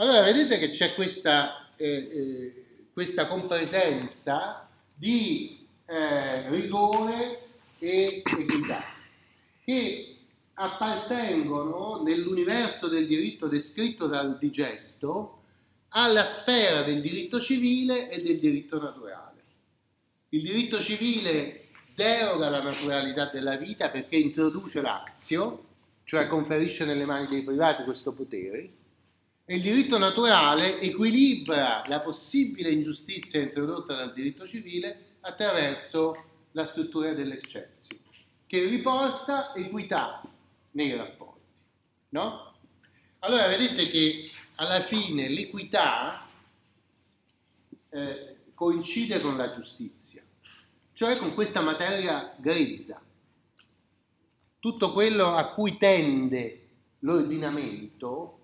Allora vedete che c'è questa, eh, eh, questa compresenza di eh, rigore e equità che appartengono nell'universo del diritto descritto dal digesto alla sfera del diritto civile e del diritto naturale. Il diritto civile deroga alla naturalità della vita perché introduce l'azio, cioè conferisce nelle mani dei privati questo potere, e il diritto naturale equilibra la possibile ingiustizia introdotta dal diritto civile attraverso la struttura dell'eccezio, che riporta equità nei rapporti. No? Allora vedete che alla fine l'equità eh, coincide con la giustizia, cioè con questa materia grezza. Tutto quello a cui tende l'ordinamento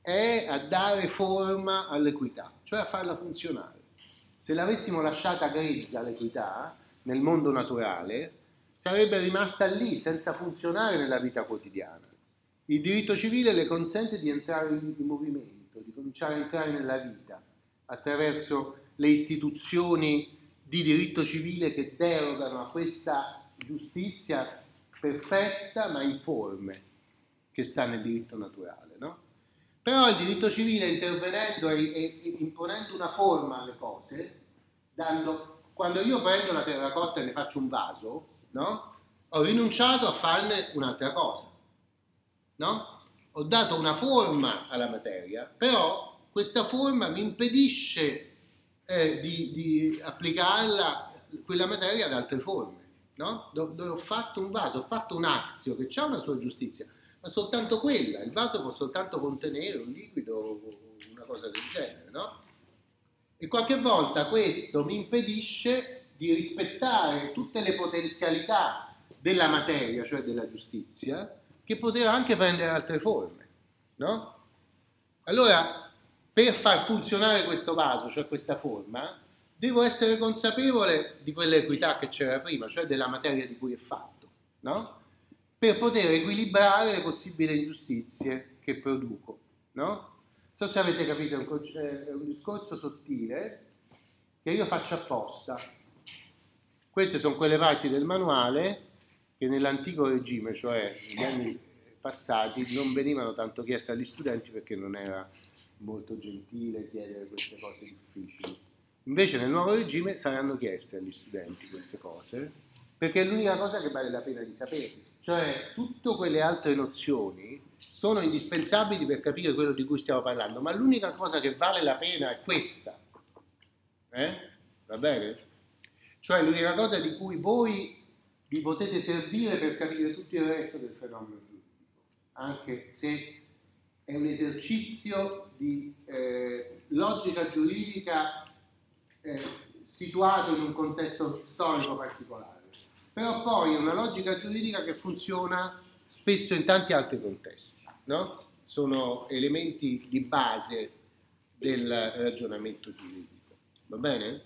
è a dare forma all'equità, cioè a farla funzionare. Se l'avessimo lasciata grezza l'equità nel mondo naturale, sarebbe rimasta lì senza funzionare nella vita quotidiana. Il diritto civile le consente di entrare in movimento, di cominciare a entrare nella vita attraverso le istituzioni di diritto civile che derogano a questa giustizia perfetta ma informe che sta nel diritto naturale. Però il diritto civile intervenendo e, e, imponendo una forma alle cose, dando, quando io prendo la terracotta e ne faccio un vaso, no? ho rinunciato a farne un'altra cosa. No? Ho dato una forma alla materia, però questa forma mi impedisce eh, di, di, applicarla, quella materia ad altre forme. No? Dove ho fatto un vaso, ho fatto un azio che ha una sua giustizia, ma soltanto quella, il vaso può soltanto contenere un liquido o una cosa del genere, no? E qualche volta questo mi impedisce di rispettare tutte le potenzialità della materia, cioè della giustizia, che poteva anche prendere altre forme, no? Allora, per far funzionare questo vaso, cioè questa forma, devo essere consapevole di quell'equità che c'era prima, cioè della materia di cui è fatto, no? Per poter equilibrare le possibili ingiustizie che produco. No? So se avete capito, è un discorso sottile che io faccio apposta. Queste sono quelle parti del manuale che nell'antico regime, cioè negli anni passati, non venivano tanto chieste agli studenti perché non era molto gentile chiedere queste cose difficili. Invece nel nuovo regime saranno chieste agli studenti queste cose perché è l'unica cosa che vale la pena di sapere. Cioè, tutte quelle altre nozioni sono indispensabili per capire quello di cui stiamo parlando, ma l'unica cosa che vale la pena è questa. Eh? Va bene? Cioè, l'unica cosa di cui voi vi potete servire per capire tutto il resto del fenomeno giuridico, anche se è un esercizio di eh, logica giuridica eh, situato in un contesto storico particolare però poi è una logica giuridica che funziona spesso in tanti altri contesti, no? sono elementi di base del ragionamento giuridico, va bene?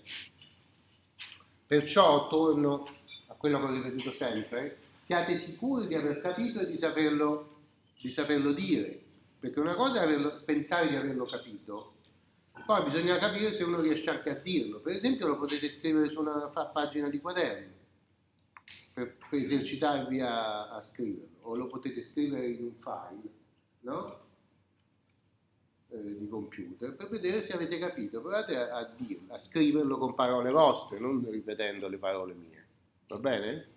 Perciò torno a quello che ho ripetuto sempre, siate sicuri di aver capito e di saperlo, di saperlo dire, perché una cosa è averlo, pensare di averlo capito, poi bisogna capire se uno riesce anche a dirlo, per esempio lo potete scrivere su una pagina di quaderno, per, per esercitarvi a, a, scriverlo, o lo potete scrivere in un file, no? Eh, di computer, per vedere se avete capito. Provate a, a, dirlo, a scriverlo con parole vostre, non ripetendo le parole mie, va bene?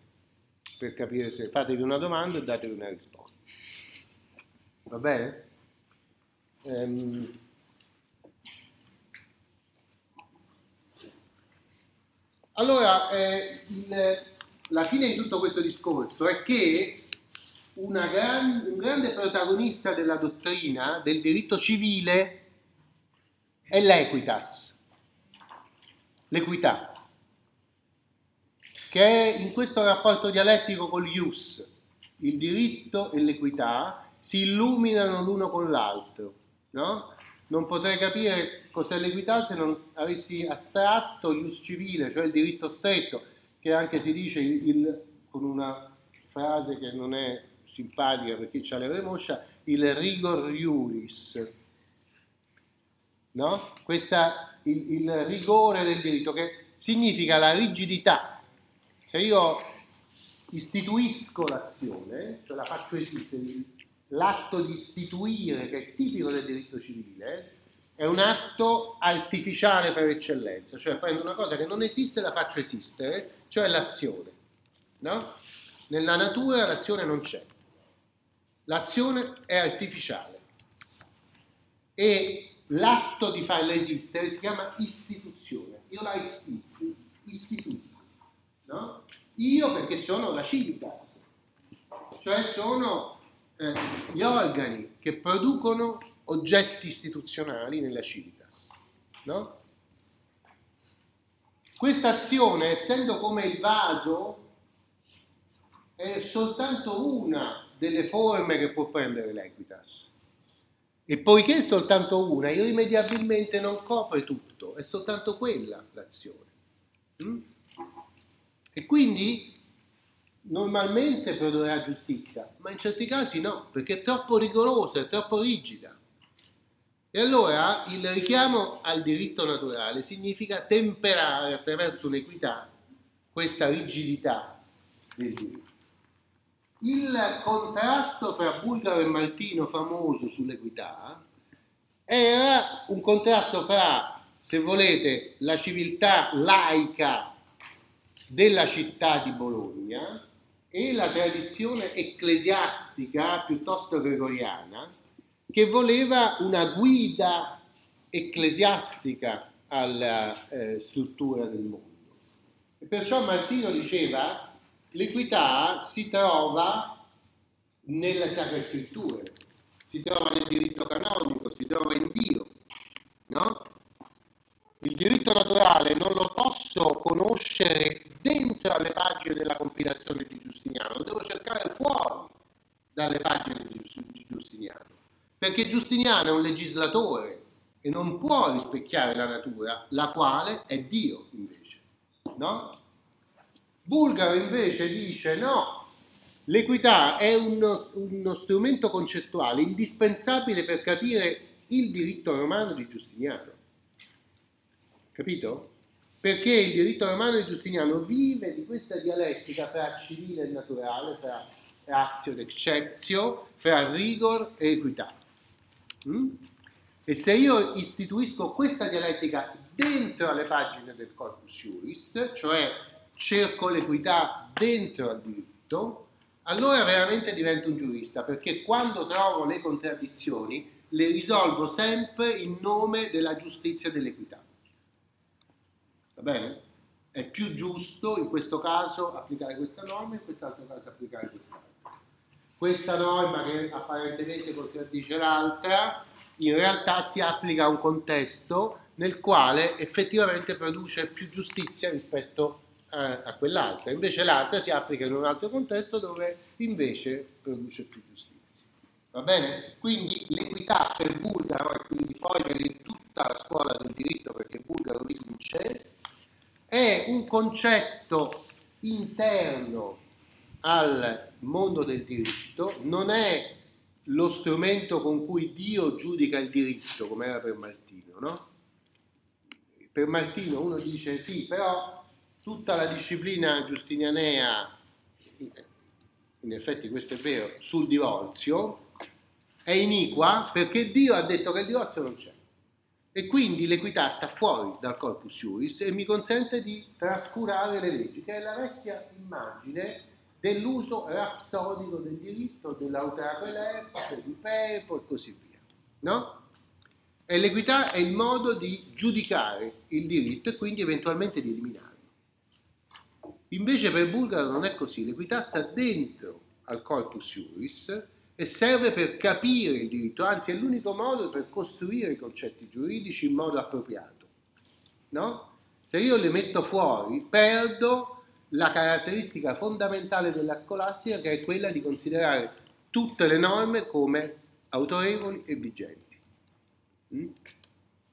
Per capire se fatevi una domanda e datevi una risposta. Va bene? Ehm, allora, eh, il, la fine di tutto questo discorso è che gran, un grande protagonista della dottrina del diritto civile è l'equitas, l'equità, che è in questo rapporto dialettico con l'ius, il diritto e l'equità si illuminano l'uno con l'altro, no? Non potrei capire cos'è l'equità se non avessi astratto l'ius civile, cioè il diritto stretto, che anche si dice il, il, con una frase che non è simpatica per chi ha le remoscia, il rigor iuris. no? Questa, il, il rigore del diritto, che significa la rigidità. Se io istituisco l'azione, cioè la faccio esistere, l'atto di istituire, che è tipico del diritto civile, è un atto artificiale per eccellenza, cioè prendo una cosa che non esiste e la faccio esistere, cioè l'azione. No? Nella natura l'azione non c'è, l'azione è artificiale e l'atto di farla esistere si chiama istituzione. Io la istituisco. No? Io perché sono la civitas, cioè sono eh, gli organi che producono oggetti istituzionali nella civitas. No? Questa azione, essendo come il vaso, è soltanto una delle forme che può prendere l'equitas. E poiché è soltanto una, irrimediabilmente non copre tutto, è soltanto quella l'azione. Mm? E quindi normalmente produrrà giustizia, ma in certi casi no, perché è troppo rigorosa, è troppo rigida. E allora il richiamo al diritto naturale significa temperare attraverso un'equità questa rigidità del diritto. Il contrasto fra Bulgaro e Martino, famoso sull'equità, era un contrasto fra, se volete, la civiltà laica della città di Bologna e la tradizione ecclesiastica piuttosto gregoriana che voleva una guida ecclesiastica alla eh, struttura del mondo. E perciò Martino diceva L'equità si trova nelle sacre scritture, si trova nel diritto canonico, si trova in Dio, no? Il diritto naturale non lo posso conoscere dentro alle pagine della compilazione di Giustiniano, lo devo cercare fuori dalle pagine di Giustiniano, perché Giustiniano è un legislatore e non può rispecchiare la natura, la quale è Dio invece, no? Bulgaro invece dice no, l'equità è uno, uno strumento concettuale indispensabile per capire il diritto romano di Giustiniano. Capito? Perché il diritto romano di Giustiniano vive di questa dialettica fra civile e naturale, fra razio ed exceptio, fra rigor e equità. Mm? E se io istituisco questa dialettica dentro le pagine del corpus juris, cioè cerco l'equità dentro al diritto, allora veramente divento un giurista, perché quando trovo le contraddizioni le risolvo sempre in nome della giustizia e dell'equità. Va bene? È più giusto in questo caso applicare questa norma, in quest'altro caso applicare quest'altra. Questa norma che apparentemente contraddice l'altra, in realtà si applica a un contesto nel quale effettivamente produce più giustizia rispetto a a, a quell'altra, invece l'altra si applica in un altro contesto dove invece produce più giustizia. Va bene? Quindi l'equità per Bulgaro, e quindi poi per tutta la scuola del diritto, perché Bulgaro vince, è un concetto interno al mondo del diritto, non è lo strumento con cui Dio giudica il diritto, come era per Martino, no? Per Martino uno dice sì, però tutta la disciplina giustinianea, in effetti questo è vero, sul divorzio, è iniqua perché Dio ha detto che il divorzio non c'è. E quindi l'equità sta fuori dal corpus juris e mi consente di trascurare le leggi, che è la vecchia immagine dell'uso rapsodico del diritto, dell'autorapelep, dell'upepo e così via. No? E l'equità è il modo di giudicare il diritto e quindi eventualmente di eliminarlo. Invece per Bulgaro non è così, l'equità sta dentro al corpus juris e serve per capire il diritto, anzi è l'unico modo per costruire i concetti giuridici in modo appropriato. No? Se io le metto fuori, perdo la caratteristica fondamentale della scolastica che è quella di considerare tutte le norme come autorevoli e vigenti. Mm?